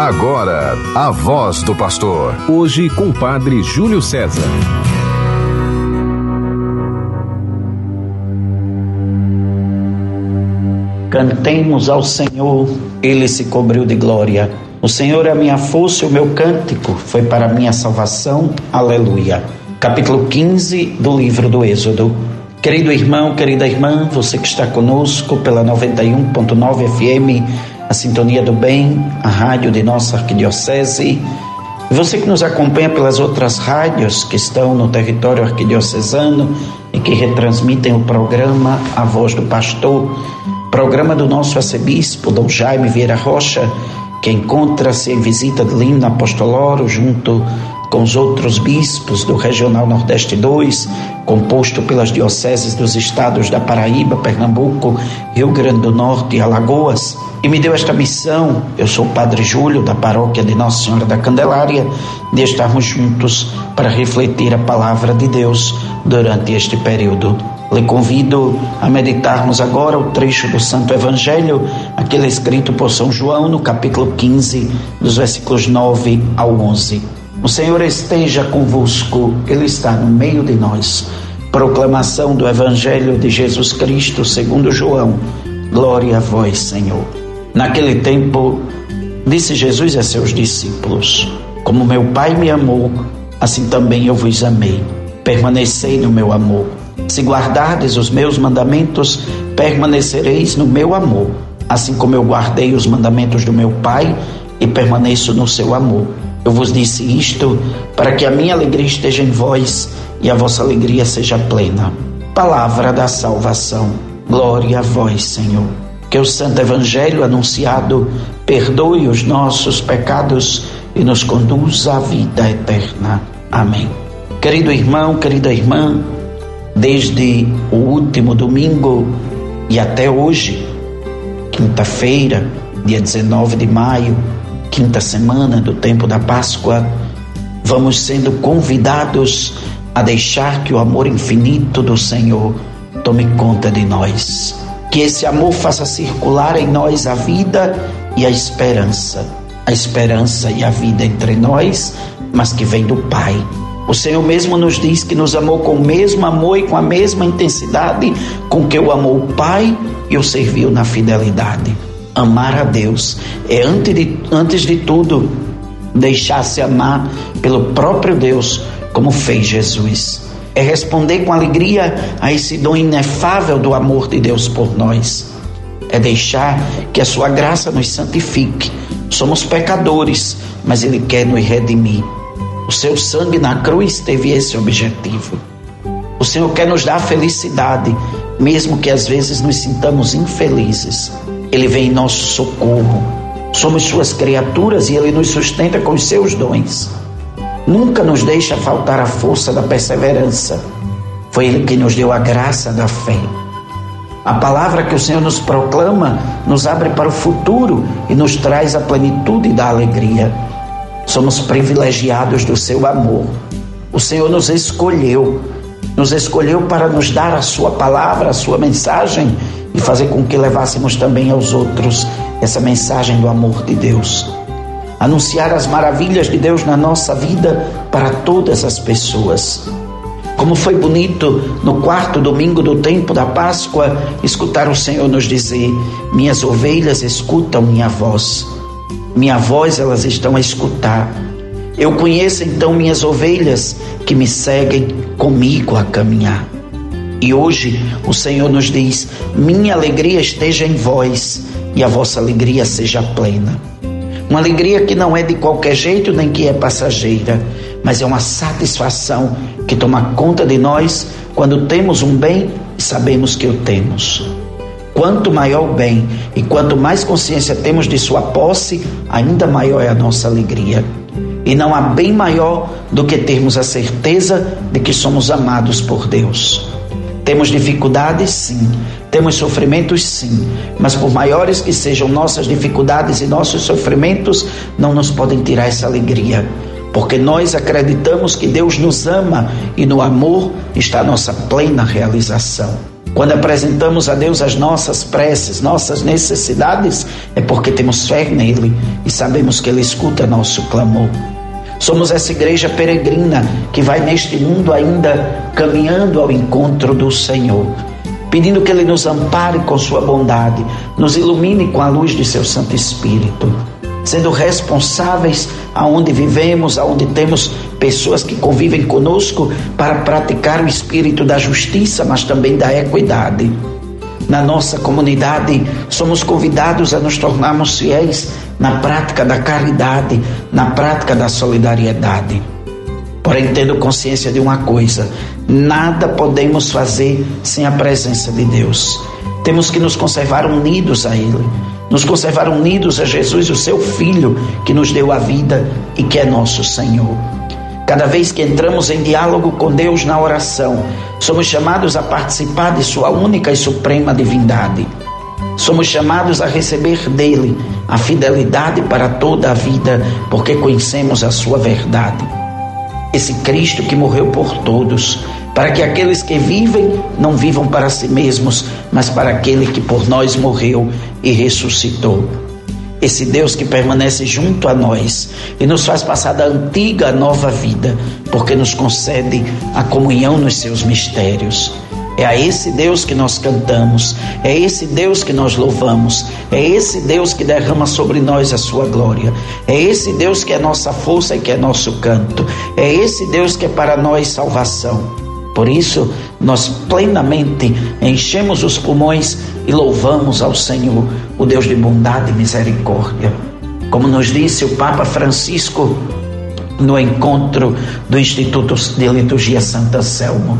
Agora, a voz do pastor. Hoje com o padre Júlio César. Cantemos ao Senhor, ele se cobriu de glória. O Senhor é a minha força o meu cântico foi para a minha salvação. Aleluia. Capítulo 15 do livro do Êxodo. Querido irmão, querida irmã, você que está conosco pela 91.9 FM a Sintonia do Bem, a rádio de nossa arquidiocese. Você que nos acompanha pelas outras rádios que estão no território arquidiocesano e que retransmitem o programa A Voz do Pastor, programa do nosso arcebispo, Dom Jaime Vieira Rocha, que encontra-se em visita de Lima Apostoloro junto com os outros bispos do Regional Nordeste 2, composto pelas dioceses dos estados da Paraíba, Pernambuco, Rio Grande do Norte e Alagoas, e me deu esta missão. Eu sou o Padre Júlio, da paróquia de Nossa Senhora da Candelária, de estarmos juntos para refletir a palavra de Deus durante este período. Lhe convido a meditarmos agora o trecho do Santo Evangelho, aquele escrito por São João no capítulo 15, dos versículos 9 ao 11. O Senhor esteja convosco, Ele está no meio de nós. Proclamação do Evangelho de Jesus Cristo segundo João. Glória a vós, Senhor. Naquele tempo, disse Jesus a seus discípulos: Como meu Pai me amou, assim também eu vos amei. Permanecei no meu amor. Se guardardes os meus mandamentos, permanecereis no meu amor, assim como eu guardei os mandamentos do meu Pai e permaneço no seu amor. Eu vos disse isto para que a minha alegria esteja em vós e a vossa alegria seja plena. Palavra da salvação. Glória a vós, Senhor. Que o Santo Evangelho anunciado perdoe os nossos pecados e nos conduza à vida eterna. Amém. Querido irmão, querida irmã, desde o último domingo e até hoje, quinta-feira, dia 19 de maio, quinta semana do tempo da Páscoa, vamos sendo convidados a deixar que o amor infinito do Senhor tome conta de nós. Que esse amor faça circular em nós a vida e a esperança. A esperança e a vida entre nós, mas que vem do Pai. O Senhor mesmo nos diz que nos amou com o mesmo amor e com a mesma intensidade com que o amou o Pai e o serviu na fidelidade. Amar a Deus é, antes de, antes de tudo, deixar-se amar pelo próprio Deus, como fez Jesus. É responder com alegria a esse dom inefável do amor de Deus por nós. É deixar que a sua graça nos santifique. Somos pecadores, mas Ele quer nos redimir. O seu sangue na cruz teve esse objetivo. O Senhor quer nos dar felicidade, mesmo que às vezes nos sintamos infelizes. Ele vem em nosso socorro. Somos suas criaturas e ele nos sustenta com os seus dons. Nunca nos deixa faltar a força da perseverança. Foi ele que nos deu a graça da fé. A palavra que o Senhor nos proclama nos abre para o futuro e nos traz a plenitude da alegria. Somos privilegiados do seu amor. O Senhor nos escolheu, nos escolheu para nos dar a sua palavra, a sua mensagem e fazer com que levássemos também aos outros essa mensagem do amor de Deus. Anunciar as maravilhas de Deus na nossa vida para todas as pessoas. Como foi bonito no quarto domingo do tempo da Páscoa escutar o Senhor nos dizer: Minhas ovelhas escutam minha voz. Minha voz elas estão a escutar. Eu conheço então minhas ovelhas que me seguem comigo a caminhar. E hoje o Senhor nos diz: Minha alegria esteja em vós e a vossa alegria seja plena. Uma alegria que não é de qualquer jeito nem que é passageira, mas é uma satisfação que toma conta de nós quando temos um bem e sabemos que o temos. Quanto maior o bem e quanto mais consciência temos de sua posse, ainda maior é a nossa alegria. E não há bem maior do que termos a certeza de que somos amados por Deus. Temos dificuldades, sim. Temos sofrimentos, sim. Mas por maiores que sejam nossas dificuldades e nossos sofrimentos, não nos podem tirar essa alegria. Porque nós acreditamos que Deus nos ama e no amor está a nossa plena realização. Quando apresentamos a Deus as nossas preces, nossas necessidades, é porque temos fé nele e sabemos que ele escuta nosso clamor. Somos essa igreja peregrina que vai neste mundo ainda caminhando ao encontro do Senhor, pedindo que Ele nos ampare com Sua bondade, nos ilumine com a luz de Seu Santo Espírito, sendo responsáveis aonde vivemos, aonde temos pessoas que convivem conosco para praticar o espírito da justiça, mas também da equidade. Na nossa comunidade, somos convidados a nos tornarmos fiéis na prática da caridade, na prática da solidariedade. Porém, tendo consciência de uma coisa: nada podemos fazer sem a presença de Deus. Temos que nos conservar unidos a Ele, nos conservar unidos a Jesus, o seu Filho, que nos deu a vida e que é nosso Senhor. Cada vez que entramos em diálogo com Deus na oração, somos chamados a participar de Sua única e suprema divindade. Somos chamados a receber dele a fidelidade para toda a vida, porque conhecemos a sua verdade. Esse Cristo que morreu por todos, para que aqueles que vivem não vivam para si mesmos, mas para aquele que por nós morreu e ressuscitou. Esse Deus que permanece junto a nós e nos faz passar da antiga à nova vida, porque nos concede a comunhão nos seus mistérios. É a esse Deus que nós cantamos, é esse Deus que nós louvamos, é esse Deus que derrama sobre nós a sua glória, é esse Deus que é nossa força e que é nosso canto, é esse Deus que é para nós salvação. Por isso, nós plenamente enchemos os pulmões e louvamos ao Senhor, o Deus de bondade e misericórdia. Como nos disse o Papa Francisco no encontro do Instituto de Liturgia Santa Selmo,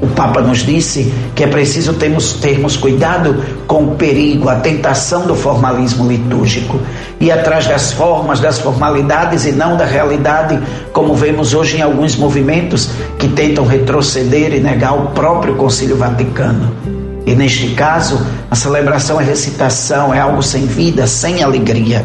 o Papa nos disse que é preciso termos, termos cuidado com o perigo, a tentação do formalismo litúrgico. Ir atrás das formas, das formalidades e não da realidade, como vemos hoje em alguns movimentos que tentam retroceder e negar o próprio Concílio Vaticano. E neste caso, a celebração é recitação, é algo sem vida, sem alegria.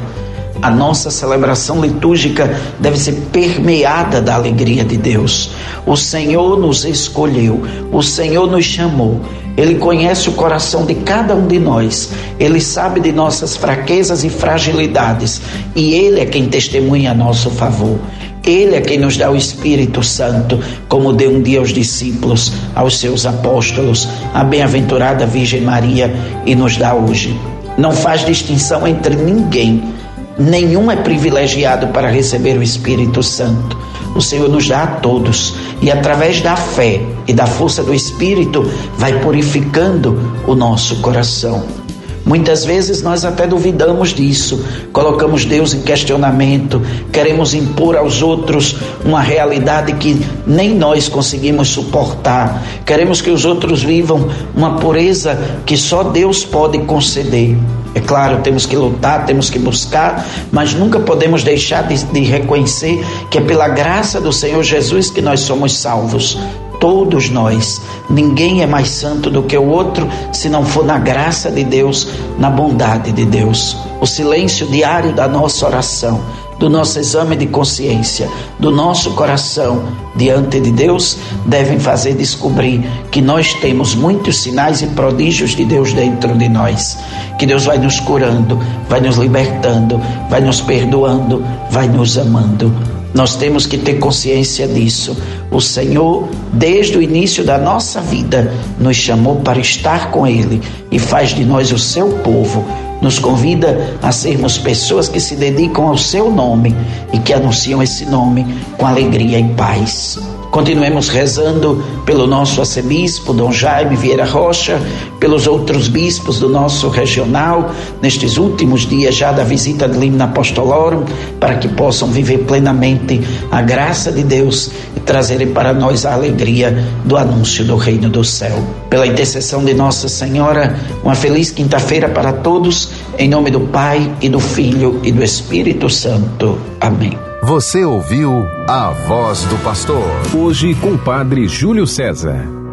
A nossa celebração litúrgica deve ser permeada da alegria de Deus. O Senhor nos escolheu, o Senhor nos chamou. Ele conhece o coração de cada um de nós. Ele sabe de nossas fraquezas e fragilidades. E Ele é quem testemunha a nosso favor. Ele é quem nos dá o Espírito Santo, como deu um dia aos discípulos, aos seus apóstolos, a bem-aventurada Virgem Maria, e nos dá hoje. Não faz distinção entre ninguém Nenhum é privilegiado para receber o Espírito Santo. O Senhor nos dá a todos e através da fé e da força do Espírito vai purificando o nosso coração. Muitas vezes nós até duvidamos disso, colocamos Deus em questionamento, queremos impor aos outros uma realidade que nem nós conseguimos suportar, queremos que os outros vivam uma pureza que só Deus pode conceder. É claro, temos que lutar, temos que buscar, mas nunca podemos deixar de, de reconhecer que é pela graça do Senhor Jesus que nós somos salvos todos nós. Ninguém é mais santo do que o outro se não for na graça de Deus, na bondade de Deus. O silêncio diário da nossa oração, do nosso exame de consciência, do nosso coração diante de Deus, devem fazer descobrir que nós temos muitos sinais e prodígios de Deus dentro de nós. Que Deus vai nos curando, vai nos libertando, vai nos perdoando, vai nos amando. Nós temos que ter consciência disso. O Senhor, desde o início da nossa vida, nos chamou para estar com Ele e faz de nós o seu povo. Nos convida a sermos pessoas que se dedicam ao seu nome e que anunciam esse nome com alegria e paz. Continuemos rezando pelo nosso arcebispo, Dom Jaime Vieira Rocha, pelos outros bispos do nosso regional, nestes últimos dias já da visita de Limna Apostolorum, para que possam viver plenamente a graça de Deus e trazerem para nós a alegria do anúncio do Reino do Céu. Pela intercessão de Nossa Senhora, uma feliz quinta-feira para todos, em nome do Pai e do Filho e do Espírito Santo. Amém. Você ouviu a voz do pastor. Hoje com o Padre Júlio César.